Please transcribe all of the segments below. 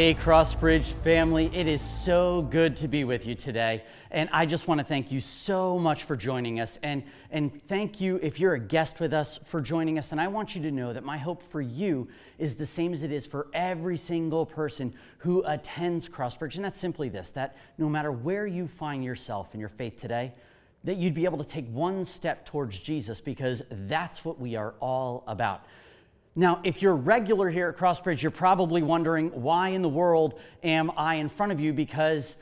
Hey, Crossbridge family, it is so good to be with you today. And I just want to thank you so much for joining us. And, and thank you if you're a guest with us for joining us. And I want you to know that my hope for you is the same as it is for every single person who attends Crossbridge. And that's simply this that no matter where you find yourself in your faith today, that you'd be able to take one step towards Jesus because that's what we are all about. Now, if you're regular here at Crossbridge, you're probably wondering why in the world am I in front of you? Because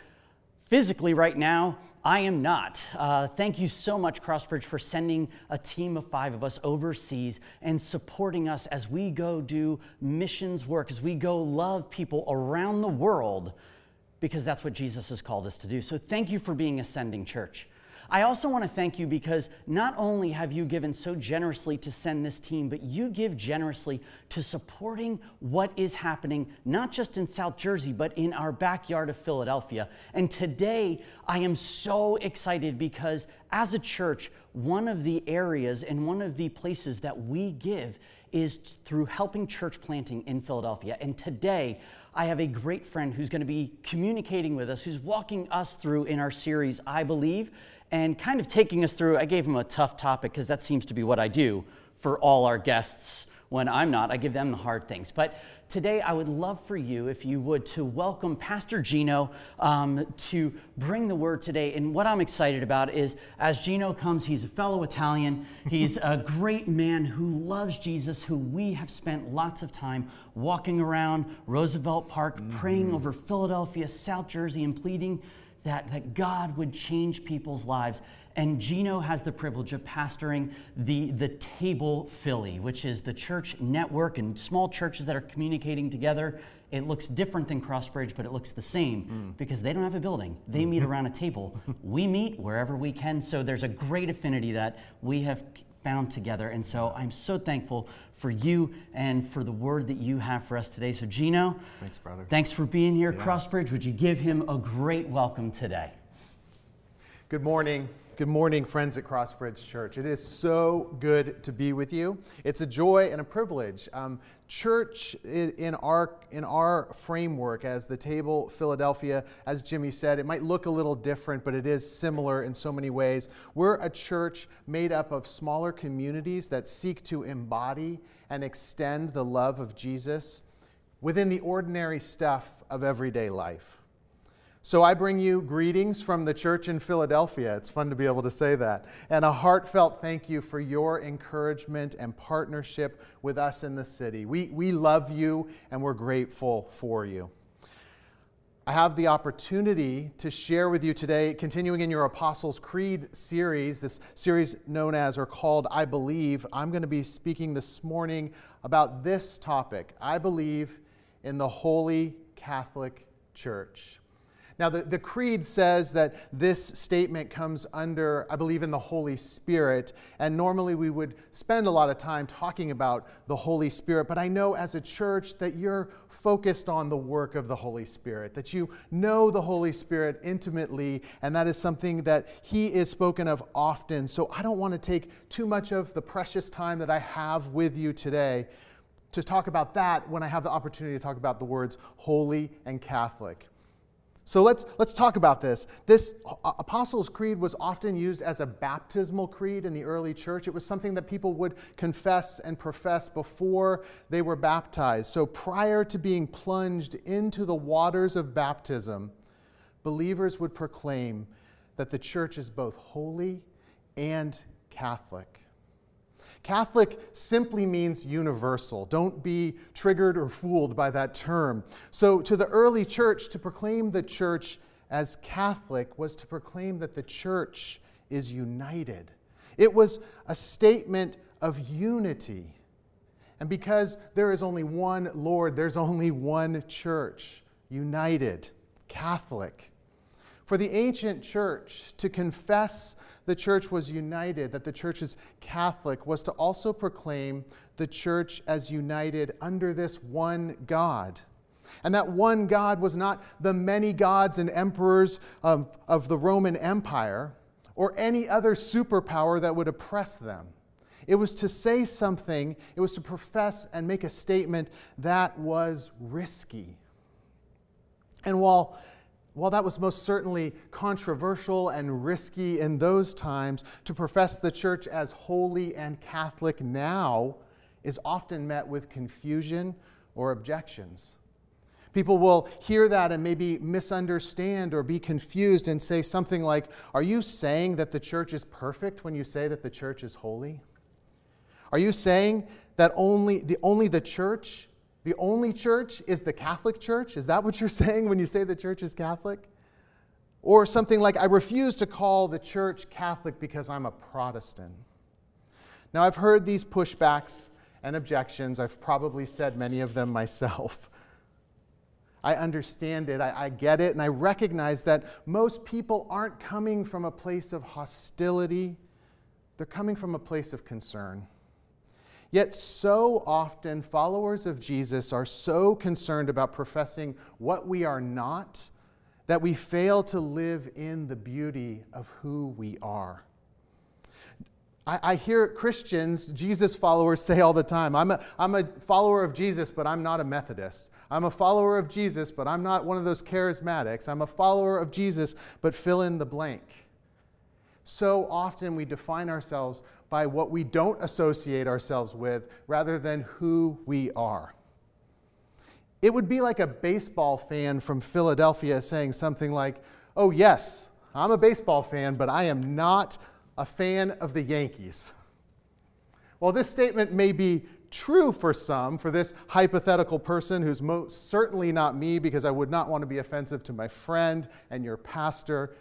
physically, right now, I am not. Uh, thank you so much, Crossbridge, for sending a team of five of us overseas and supporting us as we go do missions work, as we go love people around the world, because that's what Jesus has called us to do. So, thank you for being Ascending Church. I also want to thank you because not only have you given so generously to send this team, but you give generously to supporting what is happening, not just in South Jersey, but in our backyard of Philadelphia. And today, I am so excited because as a church, one of the areas and one of the places that we give is through helping church planting in Philadelphia. And today, I have a great friend who's going to be communicating with us, who's walking us through in our series, I Believe and kind of taking us through. I gave him a tough topic because that seems to be what I do for all our guests when I'm not. I give them the hard things. But today, I would love for you, if you would, to welcome Pastor Gino um, to bring the word today. And what I'm excited about is as Gino comes, he's a fellow Italian. He's a great man who loves Jesus, who we have spent lots of time walking around Roosevelt Park, mm-hmm. praying over Philadelphia, South Jersey, and pleading that, that God would change people's lives. And Gino has the privilege of pastoring the, the Table Philly, which is the church network and small churches that are communicating together. It looks different than Crossbridge, but it looks the same mm. because they don't have a building. They meet around a table. we meet wherever we can. So there's a great affinity that we have found together. And so I'm so thankful for you and for the word that you have for us today. So, Gino, thanks, brother. Thanks for being here. Yeah. Crossbridge, would you give him a great welcome today? Good morning. Good morning, friends at Crossbridge Church. It is so good to be with you. It's a joy and a privilege. Um, church in our, in our framework as the table Philadelphia, as Jimmy said, it might look a little different, but it is similar in so many ways. We're a church made up of smaller communities that seek to embody and extend the love of Jesus within the ordinary stuff of everyday life. So I bring you greetings from the church in Philadelphia. It's fun to be able to say that. And a heartfelt thank you for your encouragement and partnership with us in the city. We, we love you and we're grateful for you. I have the opportunity to share with you today, continuing in your Apostles' Creed series, this series known as or called I Believe. I'm going to be speaking this morning about this topic I believe in the Holy Catholic Church. Now, the, the Creed says that this statement comes under, I believe, in the Holy Spirit. And normally we would spend a lot of time talking about the Holy Spirit. But I know as a church that you're focused on the work of the Holy Spirit, that you know the Holy Spirit intimately, and that is something that He is spoken of often. So I don't want to take too much of the precious time that I have with you today to talk about that when I have the opportunity to talk about the words holy and Catholic. So let's, let's talk about this. This Apostles' Creed was often used as a baptismal creed in the early church. It was something that people would confess and profess before they were baptized. So prior to being plunged into the waters of baptism, believers would proclaim that the church is both holy and Catholic. Catholic simply means universal. Don't be triggered or fooled by that term. So, to the early church, to proclaim the church as Catholic was to proclaim that the church is united. It was a statement of unity. And because there is only one Lord, there's only one church, united, Catholic. For the ancient church to confess the church was united, that the church is Catholic, was to also proclaim the church as united under this one God. And that one God was not the many gods and emperors of, of the Roman Empire or any other superpower that would oppress them. It was to say something, it was to profess and make a statement that was risky. And while while that was most certainly controversial and risky in those times, to profess the church as holy and Catholic now is often met with confusion or objections. People will hear that and maybe misunderstand or be confused and say something like, Are you saying that the church is perfect when you say that the church is holy? Are you saying that only the, only the church the only church is the Catholic Church? Is that what you're saying when you say the church is Catholic? Or something like, I refuse to call the church Catholic because I'm a Protestant. Now, I've heard these pushbacks and objections. I've probably said many of them myself. I understand it, I, I, get it, and I recognize that most people aren't coming from a place of hostility, they're coming from a place of concern. Yet, so often, followers of Jesus are so concerned about professing what we are not that we fail to live in the beauty of who we are. I, I hear Christians, Jesus followers, say all the time I'm a, I'm a follower of Jesus, but I'm not a Methodist. I'm a follower of Jesus, but I'm not one of those charismatics. I'm a follower of Jesus, but fill in the blank. So often we define ourselves by what we don't associate ourselves with rather than who we are. It would be like a baseball fan from Philadelphia saying something like, Oh, yes, I'm a baseball fan, but I am not a fan of the Yankees. Well, this statement may be true for some, for this hypothetical person who's most certainly not me because I would not want to be offensive to my friend and your pastor,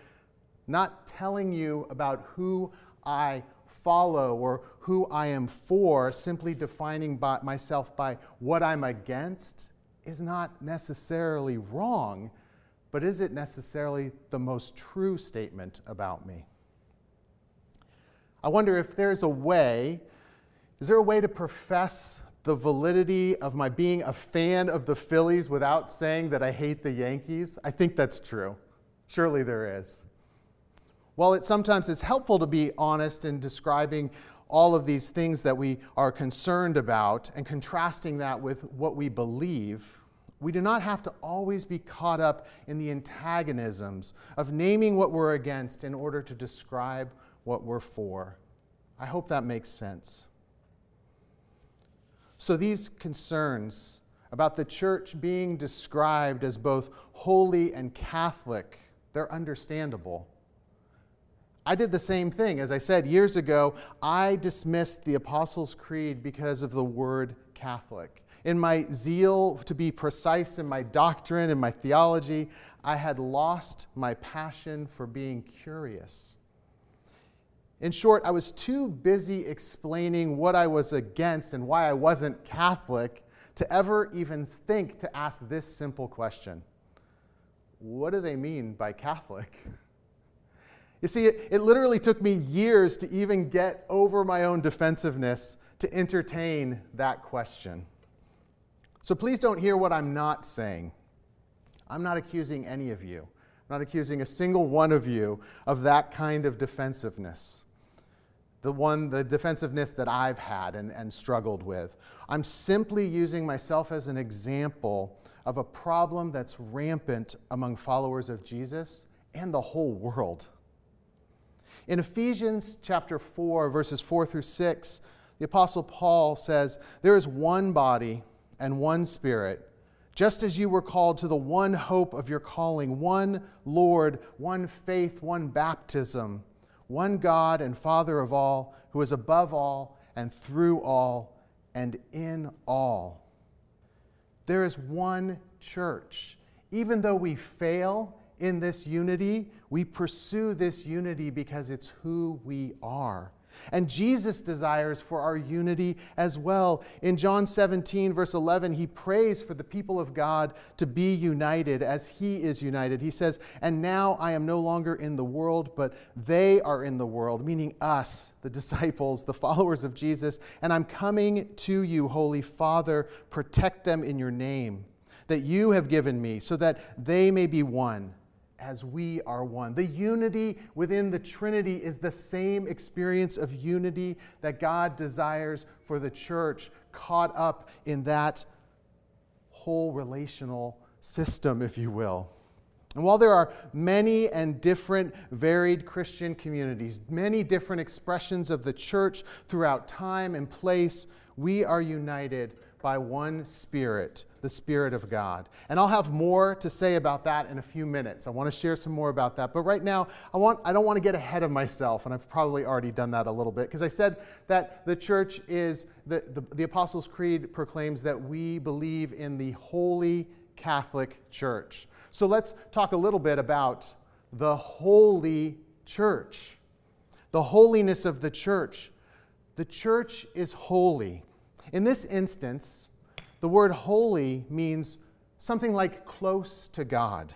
not telling you about who I follow or who I am for, simply defining by myself by what I'm against, is not necessarily wrong, but is it necessarily the most true statement about me? I wonder if there's a way, is there a way to profess the validity of my being a fan of the Phillies without saying that I hate the Yankees? I think that's true. Surely there is. While it sometimes is helpful to be honest in describing all of these things that we are concerned about and contrasting that with what we believe, we do not have to always be caught up in the antagonisms of naming what we're against in order to describe what we're for. I hope that makes sense. So, these concerns about the church being described as both holy and Catholic, they're understandable. I did the same thing. As I said years ago, I dismissed the Apostles' Creed because of the word Catholic. In my zeal to be precise in my doctrine and my theology, I had lost my passion for being curious. In short, I was too busy explaining what I was against and why I wasn't Catholic to ever even think to ask this simple question What do they mean by Catholic? You see, it, it literally took me years to even get over my own defensiveness to entertain that question. So please don't hear what I'm not saying. I'm not accusing any of you. I'm not accusing a single one of you of that kind of defensiveness. The one, the defensiveness that I've had and, and struggled with. I'm simply using myself as an example of a problem that's rampant among followers of Jesus and the whole world. In Ephesians chapter 4, verses 4 through 6, the Apostle Paul says, There is one body and one spirit, just as you were called to the one hope of your calling, one Lord, one faith, one baptism, one God and Father of all, who is above all and through all and in all. There is one church. Even though we fail in this unity, we pursue this unity because it's who we are. And Jesus desires for our unity as well. In John 17, verse 11, he prays for the people of God to be united as he is united. He says, And now I am no longer in the world, but they are in the world, meaning us, the disciples, the followers of Jesus. And I'm coming to you, Holy Father. Protect them in your name that you have given me, so that they may be one as we are one. The unity within the Trinity is the same experience of unity that God desires for the church, caught up in that whole relational system, if you will. And while there are many and different varied Christian communities, many different expressions of the church throughout time and place, we are united by one Spirit, the Spirit of God. And I'll have more to say about that in a few minutes. I want to share some more about that. But right now, I, want, I don't want to get ahead of myself, and I've probably already done that a little bit, because I said that the church is, the, the, the Apostles' Creed proclaims that we believe in the Holy Catholic Church. So let's talk a little bit about the holy church, the holiness of the church. The church is holy. In this instance, the word holy means something like close to God.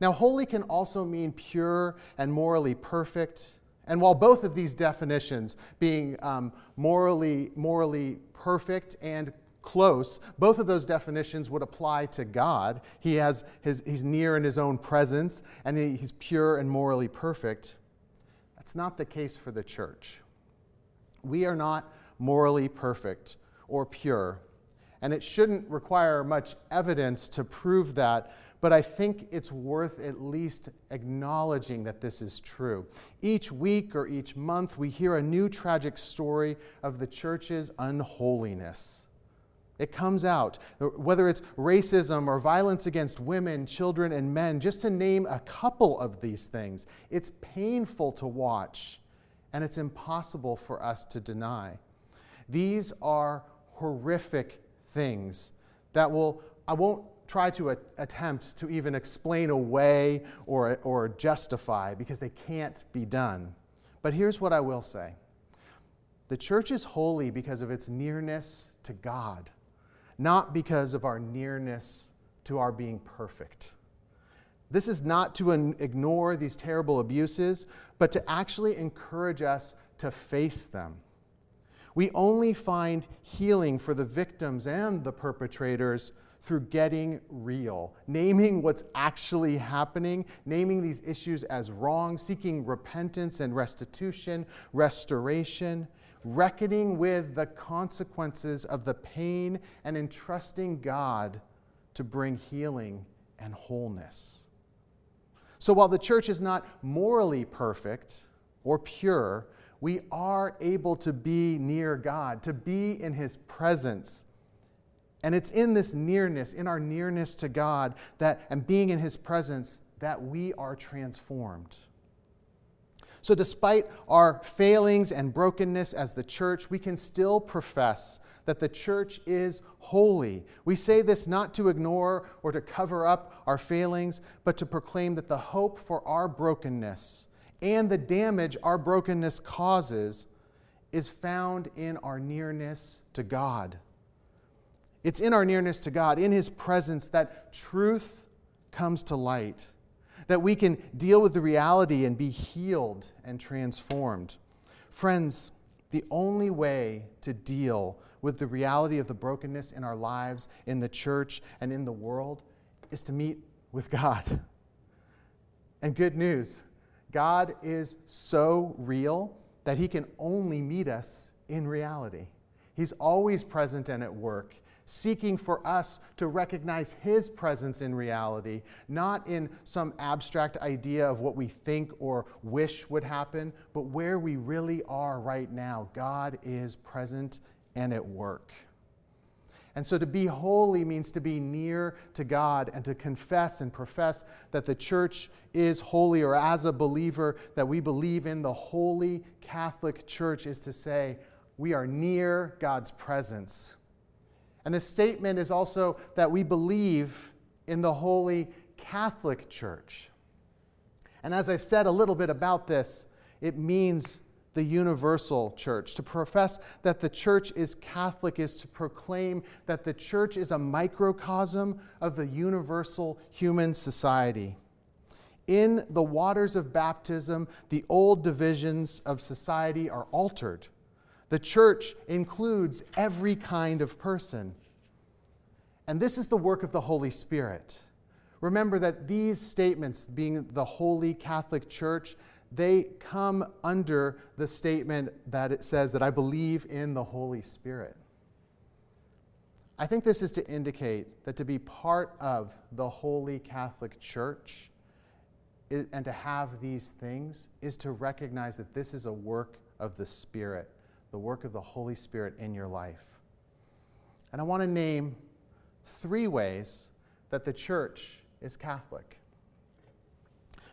Now, holy can also mean pure and morally perfect. And while both of these definitions, being um, morally, morally perfect and close, both of those definitions would apply to God. He has his, he's near in his own presence, and he, he's pure and morally perfect. That's not the case for the church. We are not morally perfect or pure, and it shouldn't require much evidence to prove that, but I think it's worth at least acknowledging that this is true. Each week or each month, we hear a new tragic story of the church's unholiness. It comes out, whether it's racism or violence against women, children, and men, just to name a couple of these things. It's painful to watch, and it's impossible for us to deny. These are horrific things that will, I won't try to a- attempt to even explain away or, or justify because they can't be done. But here's what I will say the church is holy because of its nearness to God not because of our nearness to our being perfect. This is not to ignore these terrible abuses, but to actually encourage us to face them. We only find healing for the victims and the perpetrators through getting real, naming what's actually happening, naming these issues as wrong, seeking repentance and restitution, restoration, reckoning with the consequences of the pain and entrusting God to bring healing and wholeness. So while the church is not morally perfect or pure, we are able to be near God, to be in His presence. And it's in this nearness, in our nearness to God, that, and being in His presence, that we are transformed. So, despite our failings and brokenness as the church, we can still profess that the church is holy. We say this not to ignore or to cover up our failings, but to proclaim that the hope for our brokenness and the damage our brokenness causes is found in our nearness to God. It's in our nearness to God, in His presence, that truth comes to light that we can deal with the reality and be healed and transformed. Friends, the only way to deal with the reality of the brokenness in our lives, in the church, and in the world is to meet with God. And good news God is so real that He can only meet us in reality. He's always present and at work seeking for us to recognize His presence in reality, not in some abstract idea of what we think or wish would happen, but where we really are right now. God is present and at work. And so to be holy means to be near to God and to confess and profess that the church is holy, or as a believer, that we believe in the holy Catholic Church is to say, we are near God's presence. And the statement is also that we believe in the Holy Catholic Church. And as I've said a little bit about this, it means the universal church. To profess that the church is Catholic is to proclaim that the church is a microcosm of the universal human society. In the waters of baptism, the old divisions of society are altered the church includes every kind of person. And this is the work of the Holy Spirit. Remember that these statements, being the Holy Catholic Church, they come under the statement that it says that I believe in the Holy Spirit. I think this is to indicate that to be part of the Holy Catholic Church and to have these things is to recognize that this is a work of the Spirit, the work of the Holy Spirit in your life. And I want to name three ways that the church is Catholic.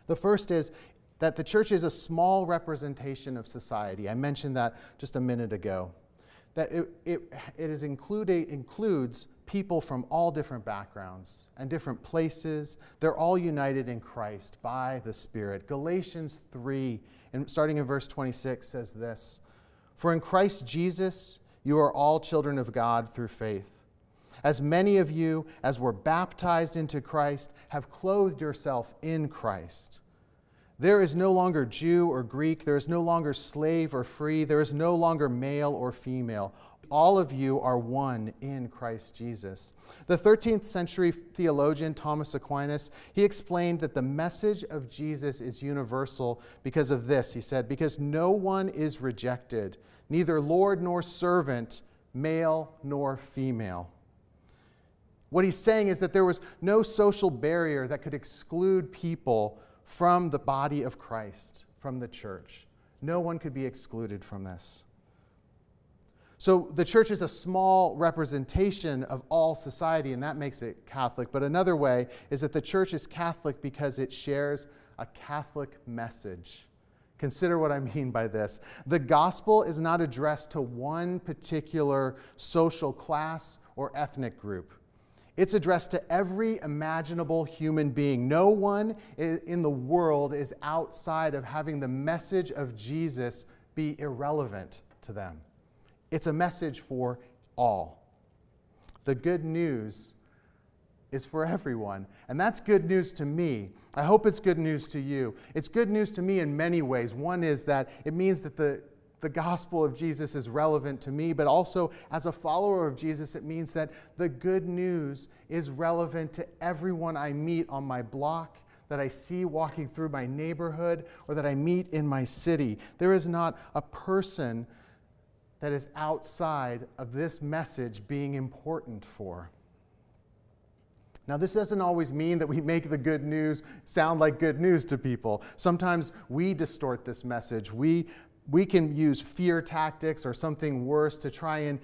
The first is that the church is a small representation of society. I mentioned that just a minute ago. That it, it, it is include, includes people from all different backgrounds and different places. They're all united in Christ by the Spirit. Galatians 3, and starting in verse 26, says this For in Christ Jesus you are all children of God through faith. As many of you as were baptized into Christ have clothed yourself in Christ. There is no longer Jew or Greek. There is no longer slave or free. There is no longer male or female. All of you are one in Christ Jesus. The 13th century theologian Thomas Aquinas, he explained that the message of Jesus is universal because of this. He said, Because no one is rejected, neither Lord nor servant, male nor female. What he's saying is that there was no social barrier that could exclude people from the body of Christ, from the church. No one could be excluded from this. So the church is a small representation of all society, and that makes it Catholic. But another way is that the church is Catholic because it shares a Catholic message. Consider what I mean by this. The gospel is not addressed to one particular social class or ethnic group. It's addressed to every imaginable human being. No one in the world is outside of having the message of Jesus be irrelevant to them. It's a message for all. The good news is for everyone. And that's good news to me. I hope it's good news to you. It's good news to me in many ways. One is that it means that the the gospel of Jesus is relevant to me, but also as a follower of Jesus, it means that the good news is relevant to everyone I meet on my block, that I see walking through my neighborhood, or that I meet in my city. There is not a person that is outside of this message being important for. Now, this doesn't always mean that we make the good news sound like good news to people. Sometimes we distort this message. We we can use fear tactics or something worse to try and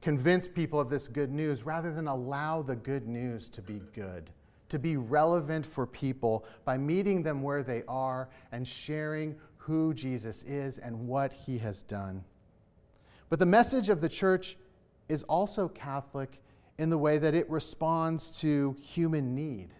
convince people of this good news rather than allow the good news to be good, to be relevant for people by meeting them where they are and sharing who Jesus is and what he has done. But the message of the church is also Catholic in the way that it responds to human need.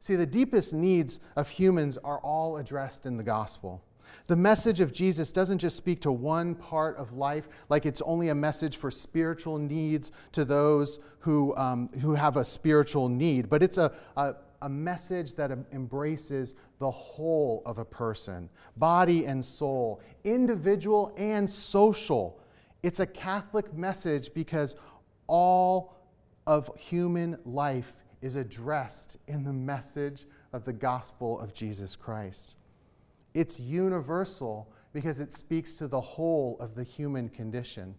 See, the deepest needs of humans are all addressed in the gospel. The message of Jesus doesn't just speak to one part of life, like it's only a message for spiritual needs to those who, um, who have a spiritual need, but it's a, a, a message that embraces the whole of a person, body and soul, individual and social. It's a Catholic message because all of human life is addressed in the message of the gospel of Jesus Christ. It's universal because it speaks to the whole of the human condition.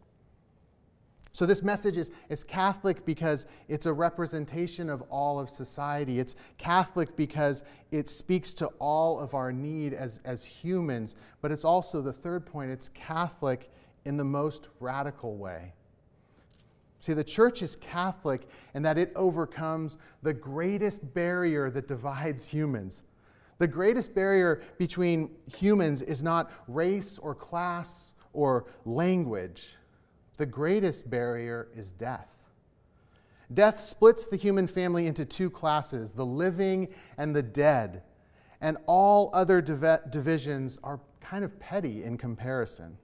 So, this message is, is Catholic because it's a representation of all of society. It's Catholic because it speaks to all of our need as, as humans. But it's also, the third point, it's Catholic in the most radical way. See, the church is Catholic in that it overcomes the greatest barrier that divides humans the greatest barrier between humans is not race or class or language. The greatest barrier is death. Death splits the human family into two classes the living and the dead. And all other div- divisions are kind of petty in comparison.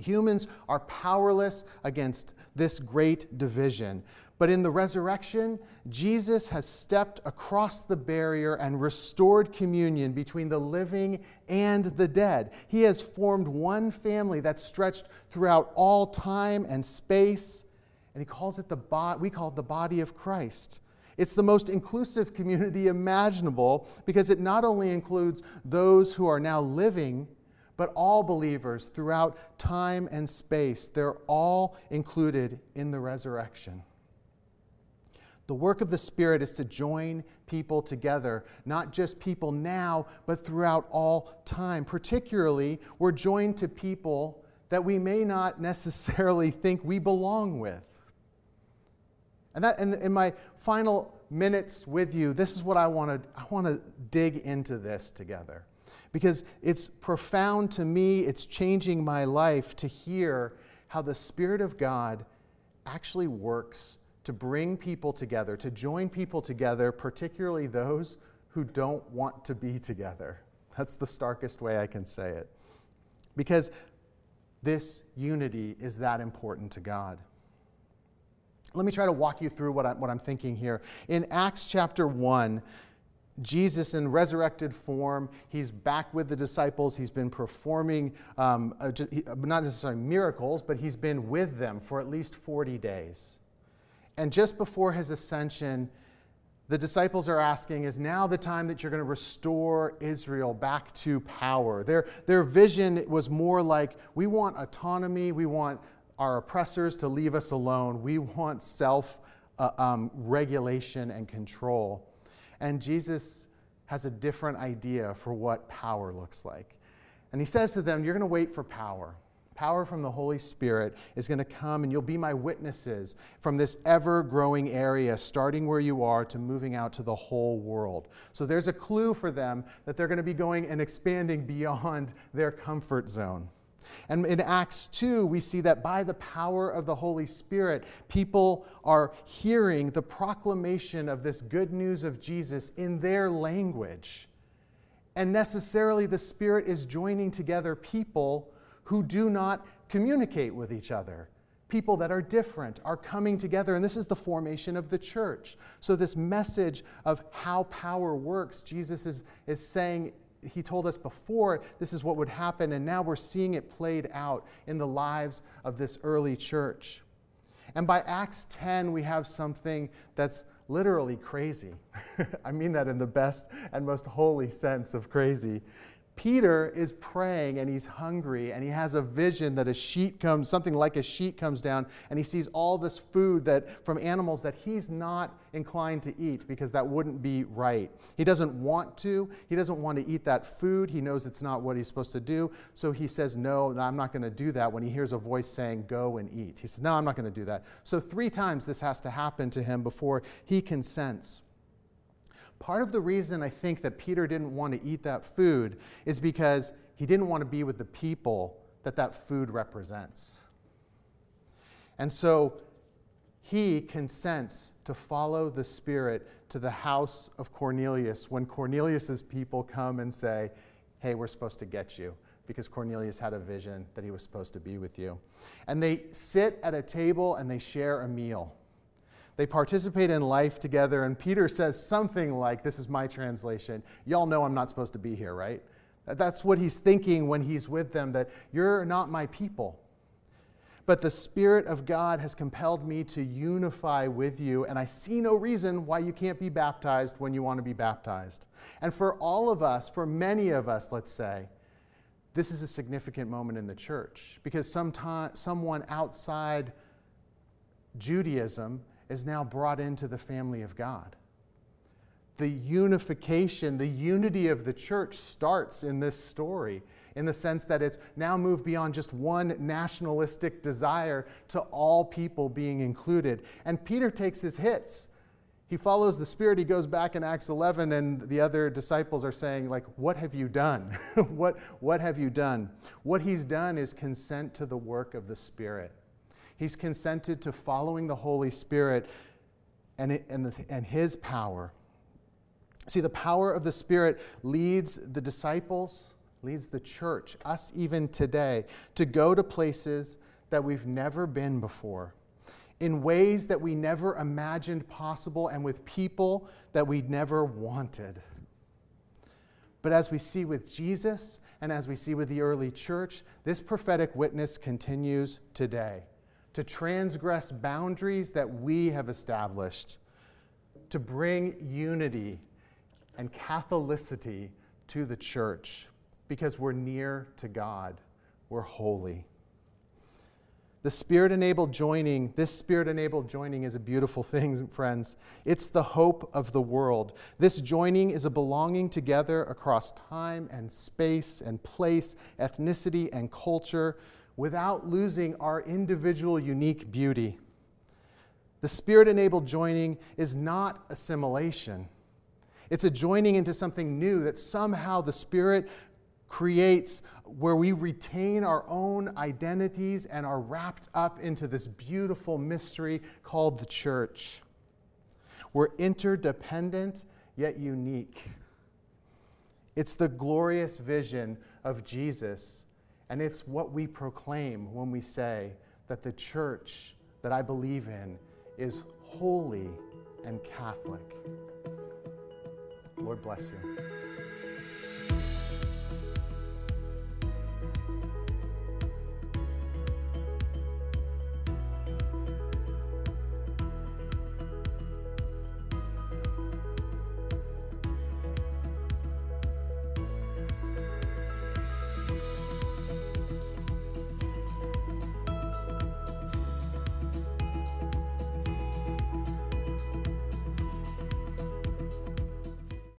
Humans are powerless against this great division. But in the resurrection, Jesus has stepped across the barrier and restored communion between the living and the dead. He has formed one family that's stretched throughout all time and space, and he calls it the bo- we call it the body of Christ. It's the most inclusive community imaginable because it not only includes those who are now living, but all believers throughout time and space. They're all included in the resurrection. The work of the Spirit is to join people together, not just people now, but throughout all time. Particularly, we're joined to people that we may not necessarily think we belong with. And that in, in my final minutes with you, this is what I want to I want to dig into this together. Because it's profound to me, it's changing my life to hear how the Spirit of God actually works to bring people together, to join people together, particularly those who don't want to be together. That's the starkest way I can say it. Because this unity is that important to God. Let me try to walk you through what, I, what I'm thinking here. In Acts chapter 1, Jesus in resurrected form, he's back with the disciples. He's been performing um, uh, not necessarily miracles, but he's been with them for at least 40 days. And just before his ascension, the disciples are asking, Is now the time that you're going to restore Israel back to power? Their, their vision was more like, We want autonomy. We want our oppressors to leave us alone. We want self uh, um, regulation and control. And Jesus has a different idea for what power looks like. And he says to them, You're going to wait for power. Power from the Holy Spirit is going to come, and you'll be my witnesses from this ever growing area, starting where you are to moving out to the whole world. So there's a clue for them that they're going to be going and expanding beyond their comfort zone. And in Acts 2, we see that by the power of the Holy Spirit, people are hearing the proclamation of this good news of Jesus in their language. And necessarily, the Spirit is joining together people who do not communicate with each other. People that are different are coming together, and this is the formation of the church. So, this message of how power works, Jesus is, is saying, He told us before this is what would happen, and now we're seeing it played out in the lives of this early church. And by Acts 10, we have something that's literally crazy. I mean that in the best and most holy sense of crazy. Peter is praying and he's hungry and he has a vision that a sheet comes, something like a sheet comes down, and he sees all this food that from animals that he's not inclined to eat because that wouldn't be right. He doesn't want to. He doesn't want to eat that food. He knows it's not what he's supposed to do. So he says, No, I'm not going to do that when he hears a voice saying, Go and eat. He says, No, I'm not going to do that. So three times this has to happen to him before he consents. Part of the reason I think that Peter didn't want to eat that food is because he didn't want to be with the people that that food represents. And so he consents to follow the Spirit to the house of Cornelius when Cornelius's people come and say, Hey, we're supposed to get you because Cornelius had a vision that he was supposed to be with you. And they sit at a table and they share a meal. They participate in life together, and Peter says something like this is my translation Y'all know I'm not supposed to be here, right? That's what he's thinking when he's with them, that you're not my people. But the Spirit of God has compelled me to unify with you, and I see no reason why you can't be baptized when you want to be baptized. And for all of us, for many of us, let's say, this is a significant moment in the church because sometime, someone outside Judaism is now brought into the family of God. The unification, the unity of the church starts in this story in the sense that it's now moved beyond just one nationalistic desire to all people being included. And Peter takes his hits. He follows the Spirit. He goes back in Acts 11, and the other disciples are saying, like, what have you done? what, what have you done? What he's done is consent to the work of the Spirit. He's consented to following the Holy Spirit and, it, and, the, and His power. See, the power of the Spirit leads the disciples, leads the church, us even today, to go to places that we've never been before, in ways that we never imagined possible, and with people that we never wanted. But as we see with Jesus and as we see with the early church, this prophetic witness continues today to transgress boundaries that we have established, to bring unity and Catholicity to the church. because we're near to God, we're holy. The spirit enabled joining, this spirit enabled joining is a beautiful thing, friends. It's the hope of the world. This joining is a belonging together across time and space and place, ethnicity and culture, without losing our individual unique beauty. The spirit enabled joining is not assimilation. It's a joining into something new that somehow the Spirit creates where we retain our own identities and are wrapped up into this beautiful mystery called the church. We're interdependent yet unique. It's the glorious vision of Jesus, and it's what we proclaim when we say that the church that I believe in is holy and Catholic. Lord bless you.